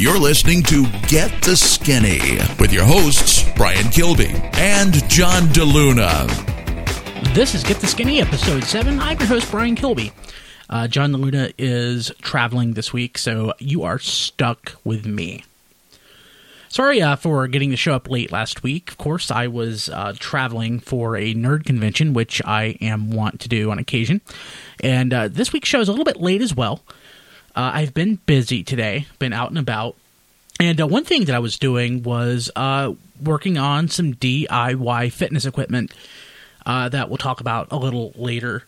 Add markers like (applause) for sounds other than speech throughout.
You're listening to Get the Skinny with your hosts, Brian Kilby and John DeLuna. This is Get the Skinny, episode 7. I'm your host, Brian Kilby. Uh, John DeLuna is traveling this week, so you are stuck with me. Sorry uh, for getting the show up late last week. Of course, I was uh, traveling for a nerd convention, which I am wont to do on occasion. And uh, this week's show is a little bit late as well. Uh, I've been busy today, been out and about. And uh, one thing that I was doing was uh, working on some DIY fitness equipment that we'll talk about a little later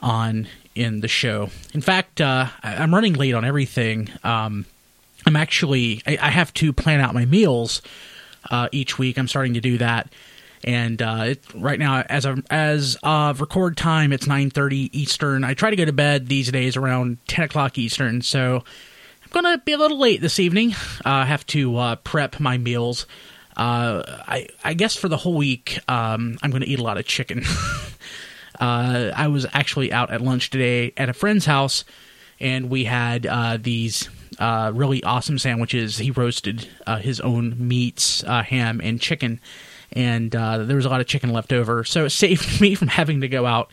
on in the show. In fact, I'm running late on everything. Um, I'm actually I, I have to plan out my meals uh, each week. I'm starting to do that, and uh, it, right now, as of as of record time, it's 9:30 Eastern. I try to go to bed these days around 10 o'clock Eastern, so I'm gonna be a little late this evening. Uh, I have to uh, prep my meals. Uh, I I guess for the whole week, um, I'm gonna eat a lot of chicken. (laughs) Uh, I was actually out at lunch today at a friend's house, and we had these uh, really awesome sandwiches. He roasted his own meats, ham, and chicken, and uh, there was a lot of chicken left over. So it saved (laughs) me from having to go out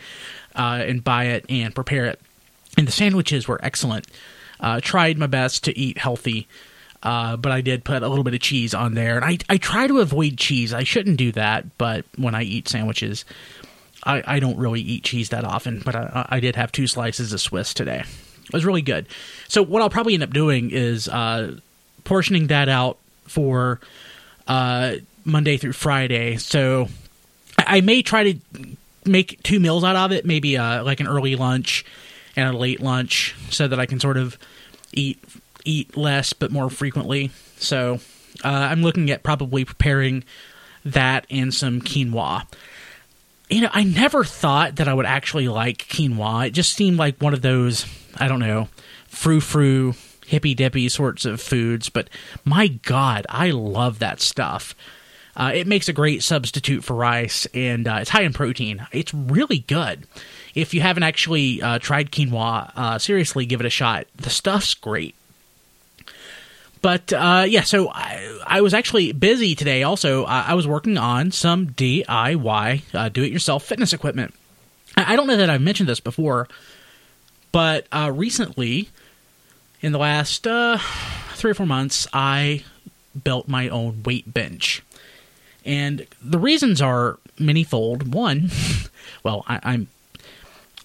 uh, and buy it and prepare it. And the sandwiches were excellent. Uh, tried my best to eat healthy. but I did put a little bit of cheese on there, and I I try to avoid cheese. I shouldn't do that, but when I eat sandwiches, I, I don't really eat cheese that often. But I, I did have two slices of Swiss today. It was really good. So what I'll probably end up doing is uh, portioning that out for uh, Monday through Friday. So I, may try to make two meals out of it, maybe uh, like an early lunch and a late lunch, so that I can sort of eat eat less but more frequently. So uh, I'm looking at probably preparing that and some quinoa you know, I never thought that I would actually like quinoa. It just seemed like one of those, I don't know, frou frou, hippy dippy sorts of foods. But my God, I love that stuff. Uh, it makes a great substitute for rice, and uh, it's high in protein. It's really good. If you haven't actually uh, tried quinoa, uh, seriously, give it a shot. The stuff's great. But uh, yeah, so I, I, was actually busy today. Also, I, was working on some DIY, uh, do-it-yourself fitness equipment. I, I, don't know that I've mentioned this before, but recently, in the last three or four months, I built my own weight bench, and the reasons are manyfold. One, (laughs) well, I, I'm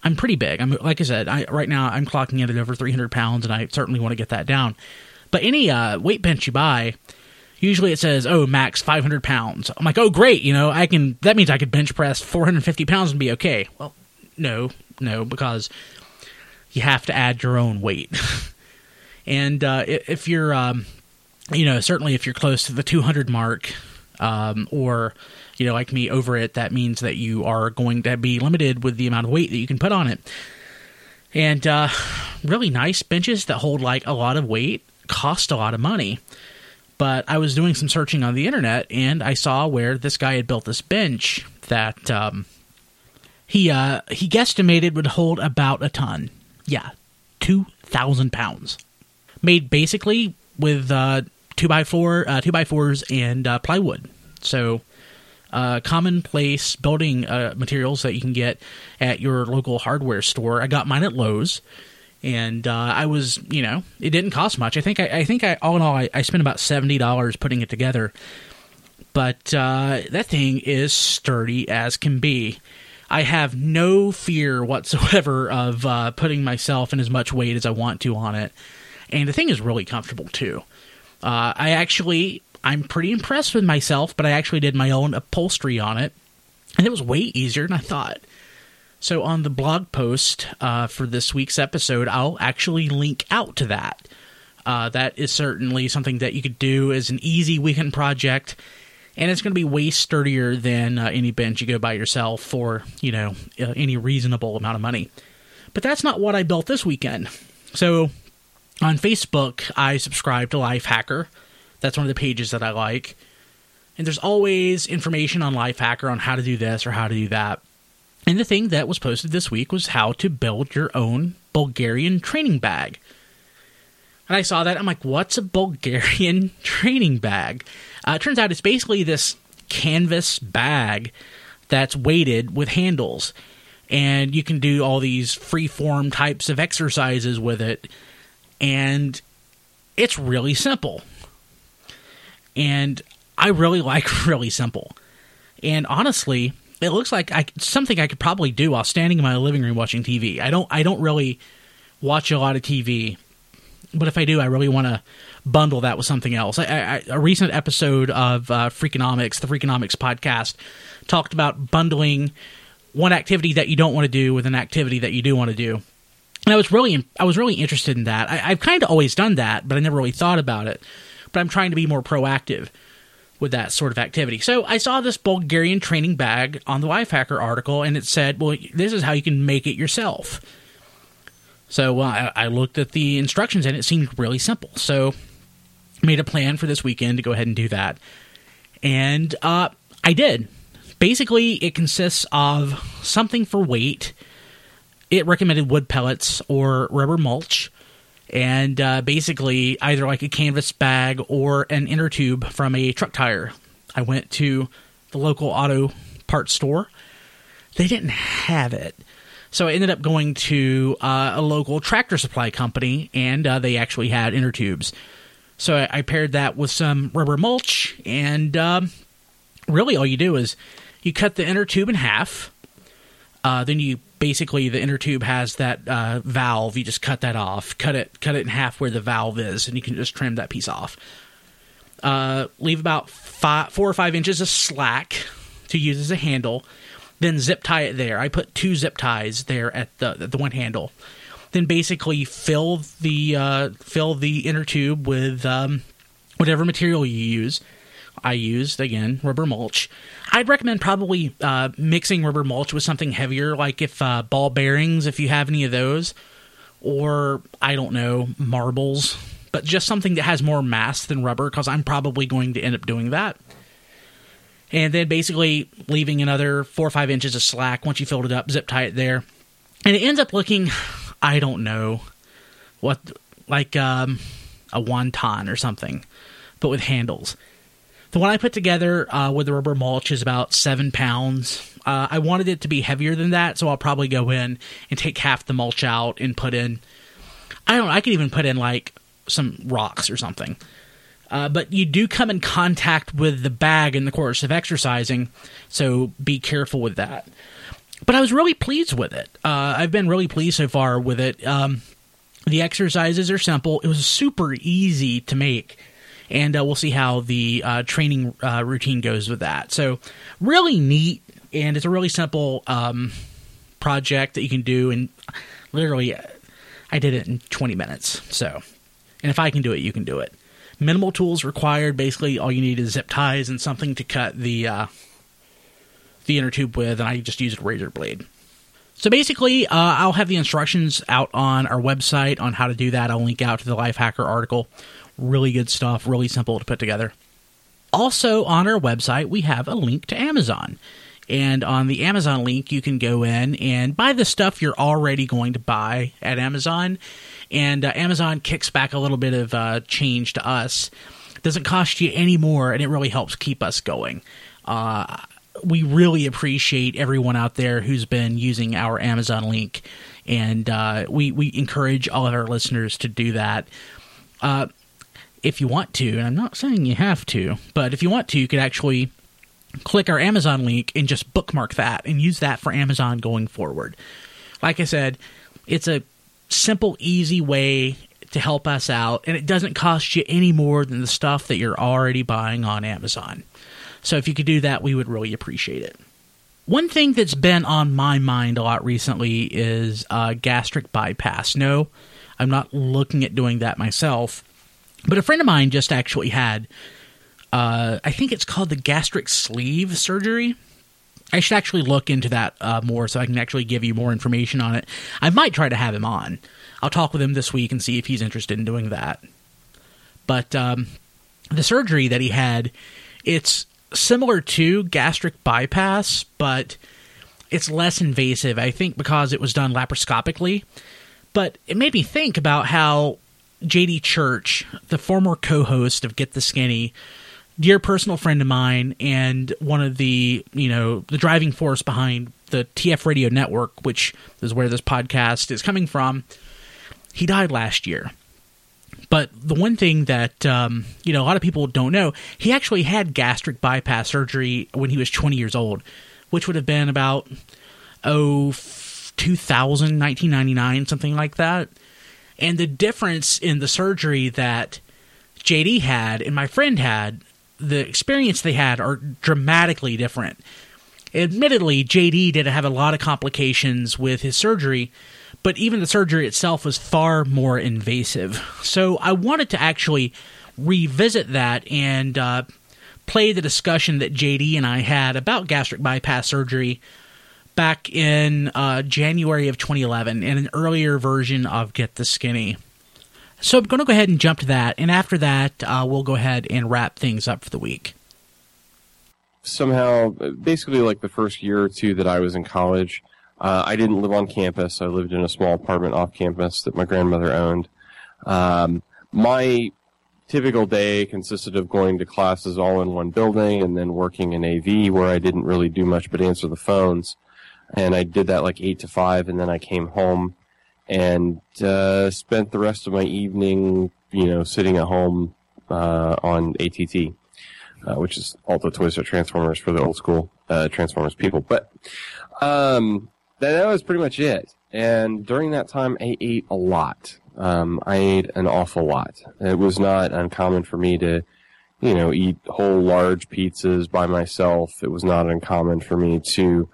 I'm pretty big. I'm like I said, I, right now I'm clocking in at over 300 pounds, and I certainly want to get that down. But any uh, weight bench you buy, usually it says, "Oh, max 500 pounds." I'm like, "Oh, great! You know, I can. That means I could bench press 450 pounds and be okay." Well, no, no, because you have to add your own weight. (laughs) and uh, if you're, um, you know, certainly if you're close to the 200 mark, um, or you know, like me, over it, that means that you are going to be limited with the amount of weight that you can put on it. And uh, really nice benches that hold like a lot of weight cost a lot of money. But I was doing some searching on the internet and I saw where this guy had built this bench that um, he uh, he guesstimated would hold about a ton. Yeah, two thousand pounds. Made basically with uh, two by four uh, two by fours and uh, plywood. So uh, commonplace building uh, materials that you can get at your local hardware store. I got mine at Lowe's and uh, I was, you know, it didn't cost much. I think I, I think I all in all I, I spent about seventy dollars putting it together. But uh, that thing is sturdy as can be. I have no fear whatsoever of putting myself in as much weight as I want to on it, and the thing is really comfortable too. Uh, I actually, I'm pretty impressed with myself, but I actually did my own upholstery on it, and it was way easier than I thought. So, on the blog post uh, for this week's episode, I'll actually link out to that. Uh, that is certainly something that you could do as an easy weekend project, and it's going to be way sturdier than uh, any bench you go by yourself for you know uh, any reasonable amount of money. But that's not what I built this weekend. So, on Facebook, I subscribe to Lifehacker. That's one of the pages that I like. And there's always information on Lifehacker on how to do this or how to do that. And the thing that was posted this week was how to build your own Bulgarian training bag. And I saw that. I'm like, what's a Bulgarian (laughs) training bag? Uh, it turns out it's basically this canvas bag that's weighted with handles. And you can do all these free form types of exercises with it. And it's really simple. And I really (laughs) like really simple. And honestly, it looks like I, something I could probably do while standing in my living room watching TV. I don't I don't really watch a lot of TV, but if I do, I really want to bundle that with something else. I, I, a recent episode of uh, Freakonomics, the Freakonomics podcast, talked about bundling one activity that you don't want to do with an activity that you do want to do. And I was really I was really interested in that. I, I've kind of always done that, but I never really thought about it. But I'm trying to be more proactive with that sort of activity. So I saw this Bulgarian training bag on the Lifehacker article, and it said, "Well, this is how you can make it yourself." So I looked at the instructions, and it seemed really simple. So made a plan for this weekend to go ahead and do that, and uh, I did. Basically, it consists of something for weight. It recommended wood pellets or rubber mulch and uh, basically either like a canvas bag or an inner tube from a truck tire. I went to the local auto parts store. They didn't have it. So I ended up going to uh, a local tractor supply company, and uh, they actually had inner tubes. So I, I, paired that with some rubber mulch, and um, really all you do is you cut the inner tube in half. Uh, then you basically the inner tube has that uh, valve. You just cut that off, cut it, cut it in half where the valve is, and you can just trim that piece off. Uh, leave about five, four or five inches of slack to use as a handle. Then zip tie it there. I put two zip ties there at the at the one handle. Then basically fill the uh, fill the inner tube with um, whatever material you use. I used again rubber mulch. I'd recommend probably uh, mixing rubber mulch with something heavier, like if uh, ball bearings, if you have any of those, or I don't know marbles, but just something that has more mass than rubber, because I'm probably going to end up doing that. And then basically leaving another four or five inches of slack once you filled it up, zip tie it there, and it ends up looking, I don't know, what like um, a wonton or something, but with handles the one I put together uh, with the rubber mulch is about seven pounds. Uh, I wanted it to be heavier than that, so I'll probably go in and take half the mulch out and put in. I don't. know, I could even put in like some rocks or something. Uh, but you do come in contact with the bag in the course of exercising, so be careful with that. But I was really pleased with it. Uh, I've been really pleased so far with it. Um, the exercises are simple. It was super easy to make and uh, we'll see how the uh, training uh, routine goes with that. So, really neat, and it's a really simple um, project that you can do. And literally, uh, I did it in 20 minutes. So, and if I can do it, you can do it. Minimal tools required. Basically, all you need is zip ties and something to cut the uh, the inner tube with, and I just used a razor blade. So basically, uh, I'll have the instructions out on our website on how to do that. I'll link out to the Lifehacker article. Really good stuff, really simple to put together. Also, on our website, we have a link to Amazon. And on the Amazon link, you can go in and buy the stuff you're already going to buy at Amazon. And uh, Amazon kicks back a little bit of uh, change to us. Doesn't cost you any more, and it really helps keep us going. Uh, we really appreciate everyone out there who's been using our Amazon link, and uh, we we encourage all of our listeners to do that. If you want to, and I'm not saying you have to, but if you want to, you could actually click our Amazon link and just bookmark that and use that for Amazon going forward. Like I said, it's a simple, easy way to help us out, and it doesn't cost you any more than the stuff that you're already buying on Amazon. So if you could do that, we would really appreciate it. One thing that's been on my mind a lot recently is uh, gastric bypass. No, I'm not looking at doing that myself, but a friend of mine just actually had, uh, I think it's called the gastric sleeve surgery. I should actually look into that uh, more so I can actually give you more information on it. I might try to have him on. I'll talk with him this week and see if he's interested in doing that. But um, the surgery that he had, it's similar to gastric bypass, but it's less invasive. I think because it was done laparoscopically. But it made me think about how JD Church, the former co-host of Get the Skinny, dear personal friend of mine, and one of the you know the driving force behind the TF Radio Network, which is where this podcast is coming from. He died last year. But the one thing that um, you know a lot of people don't know, he actually had gastric bypass surgery when he was 20 years old, which would have been about oh 2000, 1999, something like that. And the difference in the surgery that JD had and my friend had, the experience they had are dramatically different. Admittedly, JD did have a lot of complications with his surgery, but even the surgery itself was far more invasive. So I wanted to actually revisit that and uh, play the discussion that JD and I had about gastric bypass surgery back in uh, January of 2011 in an earlier version of Get the Skinny. So I'm going to go ahead and jump to that, and after that, uh, we'll go ahead and wrap things up for the week. Somehow, basically, like the first year or two that I was in college, uh, I didn't live on campus. I lived in a small apartment off campus that my grandmother owned. Um, my typical day consisted of going to classes all in one building and then working in AV where I didn't really do much but answer the phones and I did that like eight to five, and then I came home and uh, spent the rest of my evening, you know, sitting at home uh, on ATT, uh, which is alt.toys.transformers for the old school uh, Transformers people. But um, that, that was pretty much it. And during that time, I ate a lot. Um, I ate an awful lot. It was not uncommon for me to, you know, eat whole large pizzas by myself. It was not uncommon for me to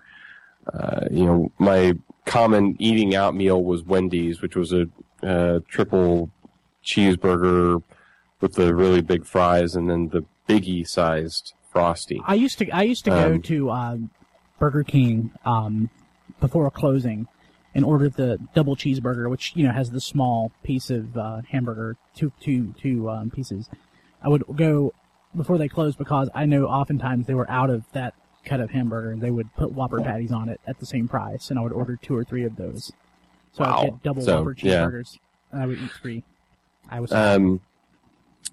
uh, you know, my common eating out meal was Wendy's, which was a uh, triple cheeseburger with the really big fries and then the biggie sized frosty. I used to I used to go um, to uh, Burger King um, before closing and order the double cheeseburger, which you know has the small piece of uh, hamburger, two two two um, pieces. I would go before they closed because I know oftentimes they were out of that cut of hamburger, and they would put Whopper patties on it at the same price, and I would order two or three of those. So wow. I'd get double so, Whopper cheeseburgers, yeah. and I would eat three. I was. Um,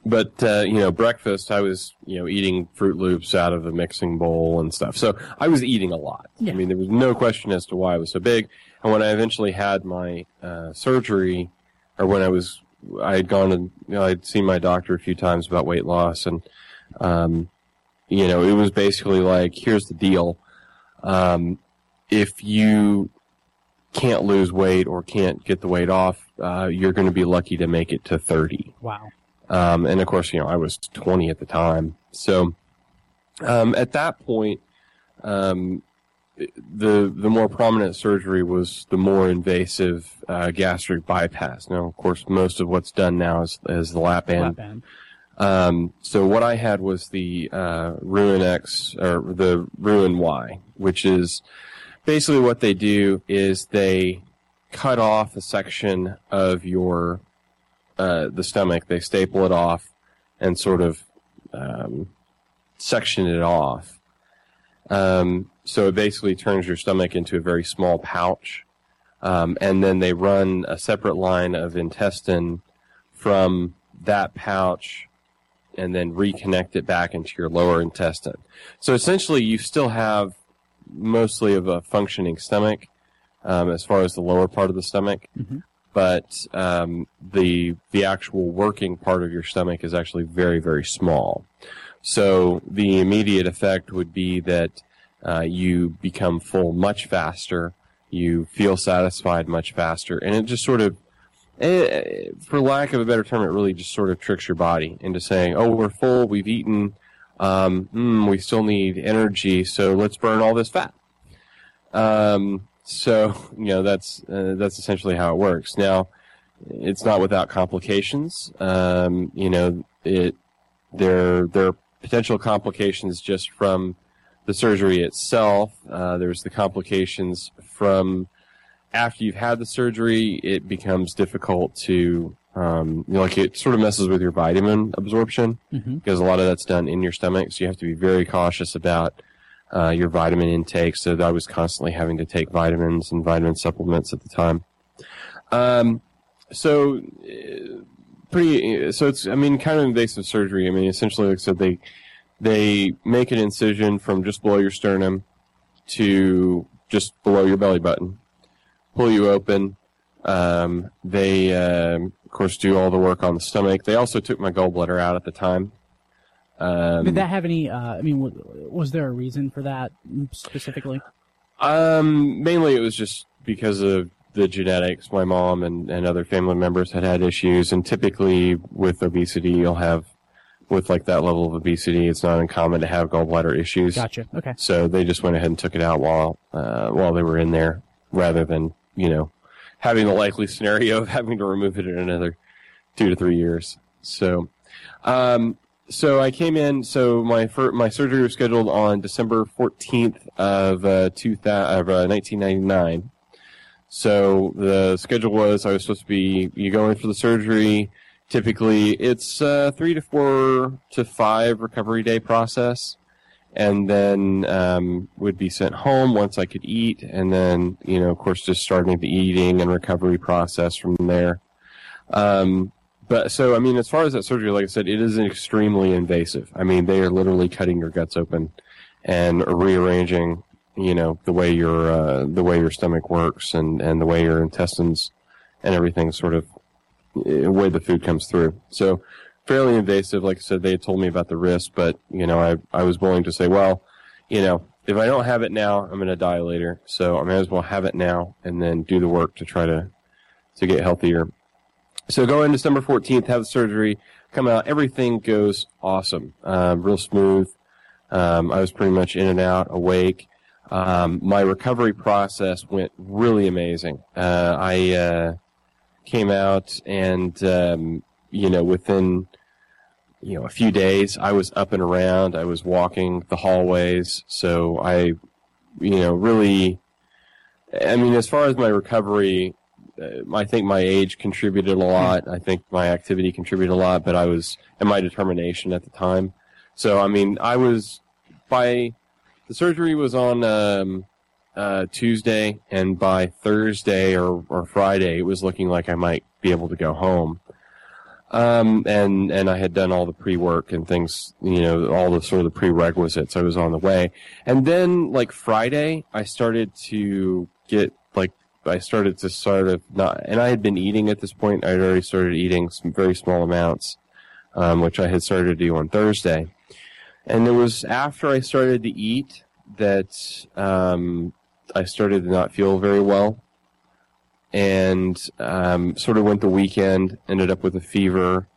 but uh, you know, breakfast I was you know eating Froot Loops out of a mixing bowl and stuff. So I was eating a lot. Yeah. I mean, there was no question as to why I was so big. And when I eventually had my uh, surgery, or when I was, I had gone and you know, I'd seen my doctor a few times about weight loss, and um, you know, it was basically like, here's the deal. Um, if you can't lose weight or can't get the weight off, uh, you're going to be lucky to make it to 30. Wow. Um, and of course, you know, I was 20 at the time. So, um, at that point, um, the the more prominent surgery was the more invasive uh, gastric bypass. Now, of course, most of what's done now is, is the lap band. Lap band. Um, so what I had was the uh, Roux-en-X or the Roux-en-Y, which is basically what they do is they cut off a section of your uh, the stomach. They staple it off and sort of um, section it off. Um, so it basically turns your stomach into a very small pouch. Um, and then they run a separate line of intestine from that pouch and then reconnect it back into your lower intestine. So essentially, you still have mostly of a functioning stomach um, as far as the lower part of the stomach, mm-hmm. but um, the the actual working part of your stomach is actually very very small. So the immediate effect would be that uh, you become full much faster, you feel satisfied much faster, and it just sort of it, eh, for lack of a better term, it really just sort of tricks your body into saying, "Oh, we're full, we've eaten, um, mm, we still need energy, so let's burn all this fat." Um, so you know that's uh, that's essentially how it works. Now, it's not without complications. Um, you know, it there there are potential complications just from the surgery itself. Uh, there's the complications from after you've had the surgery, it becomes difficult to, um, you know, like it sort of messes with your vitamin absorption mm-hmm. because a lot of that's done in your stomach. So you have to be very cautious about uh, your vitamin intake. So I was constantly having to take vitamins and vitamin supplements at the time. Um, so uh, pretty. So it's, I mean, kind of invasive surgery. I mean, essentially, like I said, they they make an incision from just below your sternum to just below your belly button, pull you open. Um, they, um, of course, do all the work on the stomach. They also took my gallbladder out at the time. Um, Did that have any? Uh, I mean, w- was there a reason for that specifically? Um, mainly it was just because of the genetics. My mom and, and other family members had had issues, and typically with obesity, you'll have, with like that level of obesity, it's not uncommon to have gallbladder issues. Gotcha. Okay. So they just went ahead and took it out while, uh, while they were in there, rather than, you know, having the likely scenario of (laughs) having to remove it in another two to three years. So, um, so I came in. So my fir- my surgery was scheduled on December fourteenth of uh, of uh, nineteen ninety nine. So the schedule was I was supposed to be you go in for the surgery. Typically, it's uh, three to four to five recovery day process, and then um, would be sent home once I could eat, and then you know, of course, just starting the eating and recovery process from there. Um, but so, I mean, as far as that surgery, like I said, it is extremely invasive. I mean, they are literally cutting your guts open and rearranging, you know, the way your uh, the way your stomach works and and the way your intestines and everything sort of uh, way the food comes through. So fairly invasive. Like I said, they had told me about the risk, but you know, I I was willing to say, well, you know, if I don't have it now, I'm going to die later. So I may as well have it now and then do the work to try to to get healthier. So go in December 14th, have the surgery, come out, everything goes awesome, uh, real smooth. Um, I was pretty much in and out, awake. Um, my recovery process went really amazing. Uh, I uh, came out and um, you know within you know a few days I was up and around. I was walking the hallways, so I you know really. I mean, as far as my recovery, uh, I think my age contributed a lot. I think my activity contributed a lot, but I was and my determination at the time. So I mean, I was by the surgery was on um, uh, Tuesday, and by Thursday or, or Friday, it was looking like I might be able to go home. Um, and and I had done all the pre work and things, you know, all the sort of the prerequisites. I was on the way, and then like Friday, I started to get like I started to sort of not, and I had been eating at this point. I had already started eating some very small amounts, um, which I had started to do on Thursday. And it was after I started to eat that um, I started to not feel very well, and um, sort of went the weekend. Ended up with a fever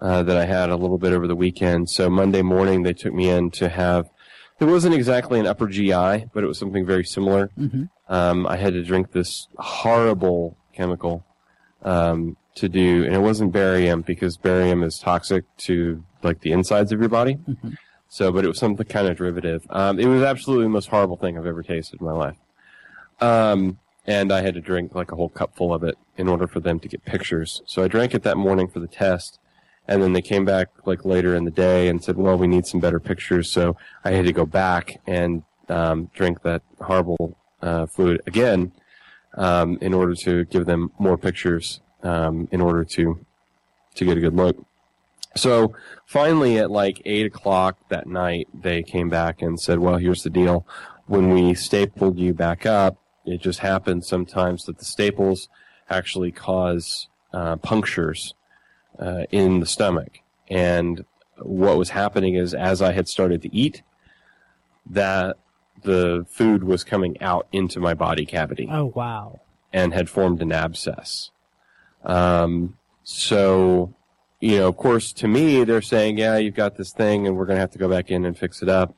uh, that I had a little bit over the weekend. So Monday morning they took me in to have. It wasn't exactly an upper GI, but it was something very similar. Mm-hmm. Um, I had to drink this horrible chemical um, to do, and it wasn't barium because barium is toxic to like the insides of your body. Mhm. So, but it was something kind of derivative. Um, it was absolutely the most horrible thing I've ever tasted in my life. Um, and I had to drink like a whole cup full of it in order for them to get pictures. So I drank it that morning for the test. And then they came back like later in the day and said, well, we need some better pictures. So I had to go back and, um, drink that horrible, uh, fluid again, um, in order to give them more pictures, um, in order to, to get a good look. So finally at like eight o'clock that night, they came back and said, well, here's the deal. When we stapled you back up, it just happens sometimes that the staples actually cause uh, punctures uh, in the stomach. And what was happening is as I had started to eat, that the food was coming out into my body cavity Oh wow. and had formed an abscess. Um, so, you know, of course, to me, they're saying, yeah, you've got this thing and we're going to have to go back in and fix it up.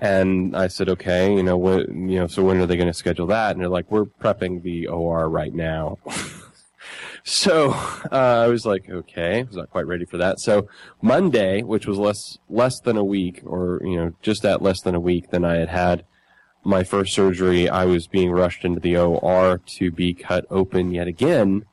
And I said, okay, you know, what, you know, so when are they going to schedule that? And they're like, we're prepping the OR right now. (laughs) so, uh, I was like, okay, I was not quite ready for that. So Monday, which was less, less than a week or, you know, just at less than a week than I had had my first surgery, I was being rushed into the OR to be cut open yet again,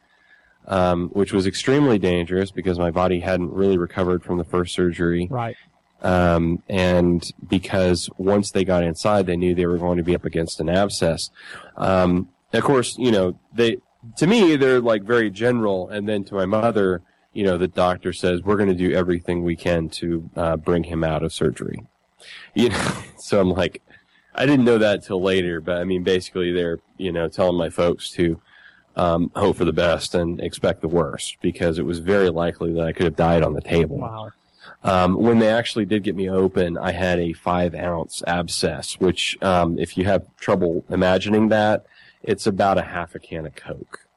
um, which was extremely dangerous because my body hadn't really recovered from the first surgery. Right. Um, and because once they got inside, they knew they were going to be up against an abscess. Um, of course, you know, they, to me, they're like very general. And then to my mother, you know, the doctor says we're going to do everything we can to uh, bring him out of surgery. (laughs) You know, so I'm like, I didn't know that till later, but I mean, basically they're, you know, telling my folks to um, hope for the best and expect the worst because it was very likely that I could have died on the table. Wow. Um, when they actually did get me open, I had a five ounce abscess, which, um, if you have trouble imagining that, it's about a half a can of Coke.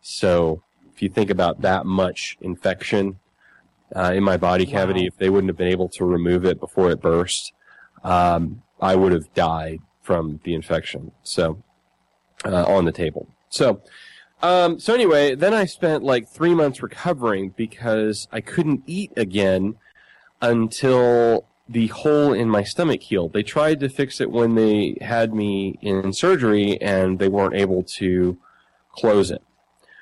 So if you think about that much infection uh, in my body cavity, Wow. if they wouldn't have been able to remove it before it burst, um, I would have died from the infection. So uh, on the table. So. Um, so anyway, then I spent like three months recovering because I couldn't eat again until the hole in my stomach healed. They tried to fix it when they had me in surgery and they weren't able to close it.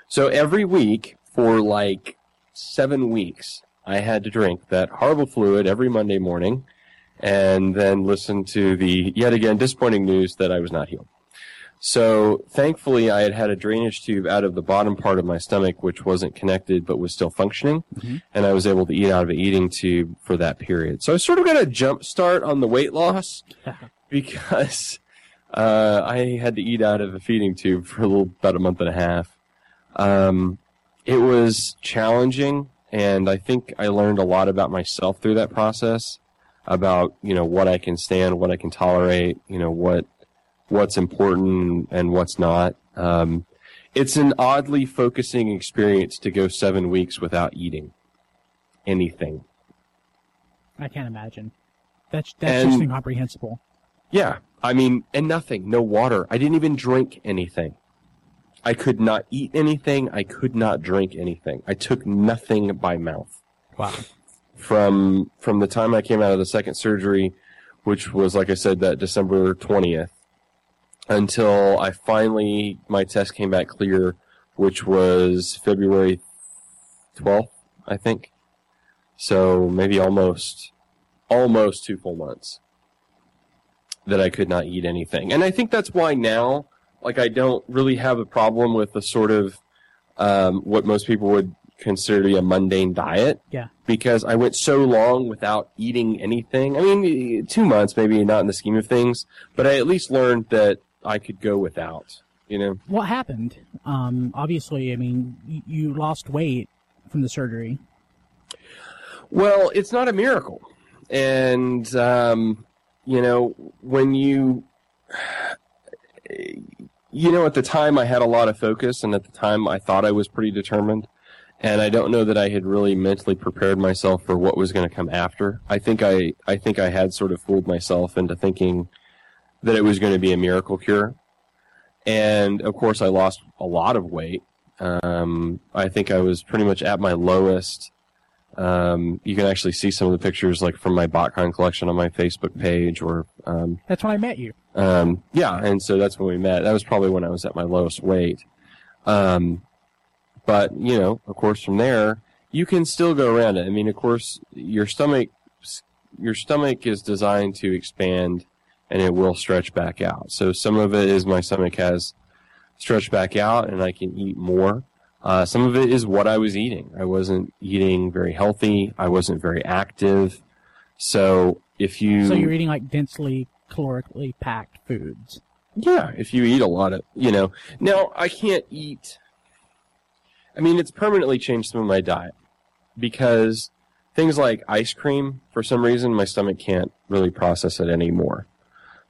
So every week for like seven weeks, I had to drink that horrible fluid every Monday morning and then listen to the yet again disappointing news that I was not healed. So thankfully, I had had a drainage tube out of the bottom part of my stomach, which wasn't connected but was still functioning, and I was able to eat out of an eating tube for that period. So I sort of got a jump start on the weight loss (laughs) because uh, I had to eat out of a feeding tube for a little about a month and a half. Um, it was challenging, and I think I learned a lot about myself through that process, about you know what I can stand, what I can tolerate, you know what what's important and what's not. Um, it's an oddly focusing experience to go seven weeks without eating anything. I can't imagine. That's that's And- just incomprehensible. Yeah, I mean, and nothing, no water. I didn't even drink anything. I could not eat anything. I could not drink anything. I took nothing by mouth. Wow. From from the time I came out of the second surgery, which was like I said that December twentieth, until I finally my test came back clear, which was February twelfth, I think. So maybe almost almost two full months that I could not eat anything. And I think that's why now, like, I don't really have a problem with the sort of um, what most people would consider to be a mundane diet. Yeah. Because I went so long without eating anything. I mean, two months maybe not in the scheme of things, but I at least learned that I could go without. You know. What happened? Um, obviously, I mean, you lost weight from the surgery. Well, it's not a miracle. And, um, you know, when you, you know, at the time I had a lot of focus and at the time I thought I was pretty determined. And I don't know that I had really mentally prepared myself for what was going to come after. I think I, I think I had sort of fooled myself into thinking that it was going to be a miracle cure. And of course I lost a lot of weight. Um, I think I was pretty much at my lowest um, you can actually see some of the pictures like from my BotCon collection on my Facebook page or, um, That's when I met you. um, yeah, and so that's when we met. That was probably when I was at my lowest weight. Um, but you know, of course, from there you can still go around it. I mean, of course, your stomach, your stomach is designed to expand, and it will stretch back out. So some of it is my stomach has stretched back out, and I can eat more. Uh, some of it is what I was eating. I wasn't eating very healthy. I wasn't very active. So if you So you're eating like densely calorically packed foods. yeah, if you eat a lot of, you know. Now, I can't eat. I mean, it's permanently changed some of my diet because things like ice cream, for some reason, my stomach can't really process it anymore.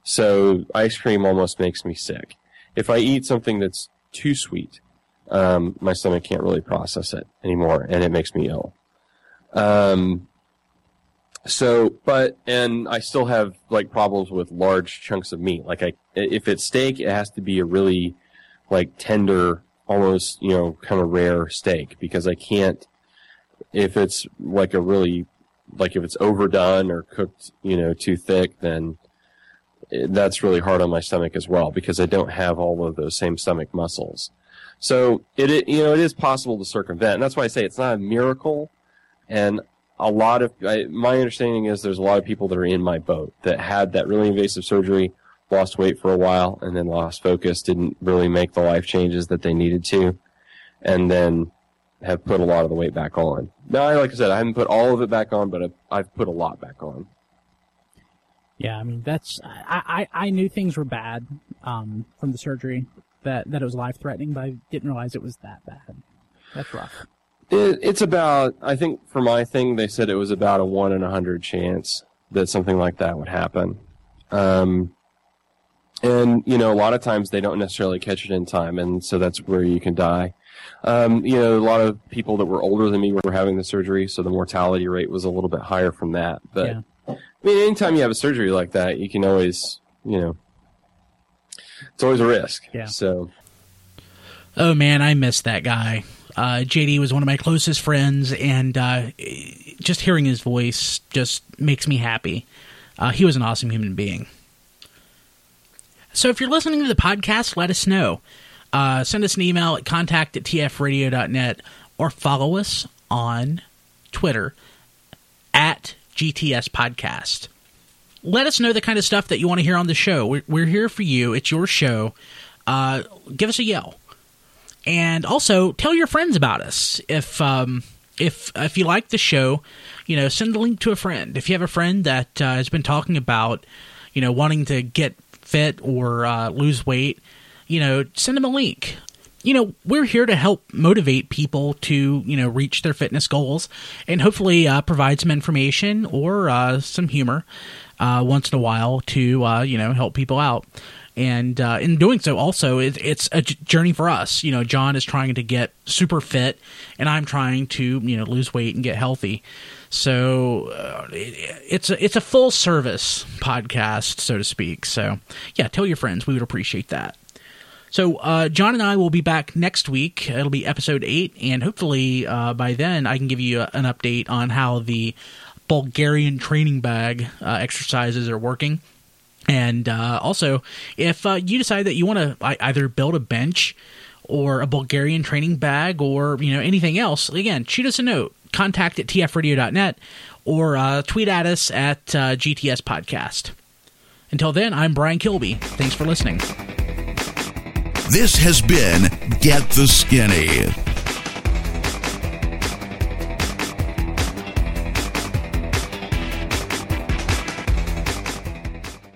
So, ice cream almost makes me sick. If I eat something that's too sweet, um, my stomach can't really process it anymore, and it makes me ill. Um, so, but and I still have like problems with large chunks of meat. Like I, if it's steak, it has to be a really like tender, almost you know kind of rare steak because I can't. If it's like a really, like if it's overdone or cooked, you know, too thick, then that's really hard on my stomach as well because I don't have all of those same stomach muscles. So it, you know it is possible to circumvent, and that's why I say it's not a miracle. And a lot of I, my understanding is there's a lot of people that are in my boat that had that really invasive surgery, lost weight for a while, and then lost focus, didn't really make the life changes that they needed to, and then have put a lot of the weight back on. Now, like I said, I haven't put all of it back on, but I've, I've put a lot back on. Yeah, I mean that's I, I, I knew things were bad um, from the surgery that that it was life threatening, but I didn't realize it was that bad. That's rough. It, it's about I think for my thing they said it was about a one in a hundred chance that something like that would happen. Um, and you know a lot of times they don't necessarily catch it in time, and so that's where you can die. Um, you know, a lot of people that were older than me were having the surgery, so the mortality rate was a little bit higher from that. But Yeah. I mean, anytime you have a surgery like that, you can always, you know, it's always a risk. Yeah. So Oh man, I miss that guy. Uh, JD was one of my closest friends, and uh, just hearing his voice just makes me happy. Uh, he was an awesome human being. So if you're listening to the podcast, let us know. Uh, send us an email at contact at tfradio.net or follow us on Twitter at GTS Podcast. Let us know the kind of stuff that you want to hear on the show. We're, we're here for you. It's your show. Uh, give us a yell and also tell your friends about us if um, if if you like the show you know send a link to a friend if you have a friend that uh, has been talking about you know wanting to get fit or uh, lose weight you know send them a link you know we're here to help motivate people to you know reach their fitness goals and hopefully uh, provide some information or uh, some humor uh, once in a while to uh, you know help people out. And uh, in doing so also it, it's a journey for us. You know john is trying to get super fit and i'm trying to you know lose weight and get healthy. So uh, it, it's a it's a full service podcast so to speak. So yeah tell your friends. We would appreciate that so uh, John and I will be back next week. It'll be episode eight, and hopefully uh, by then I can give you a, an update on how the Bulgarian training bag uh, exercises are working. And uh, also, if uh, you decide that you want to either build a bench or a Bulgarian training bag or you know anything else, again, shoot us a note. Contact at tfradio.net or uh, tweet at us at GTS Podcast. Until then, I'm Brian Kilby. Thanks for listening. This has been Get the Skinny.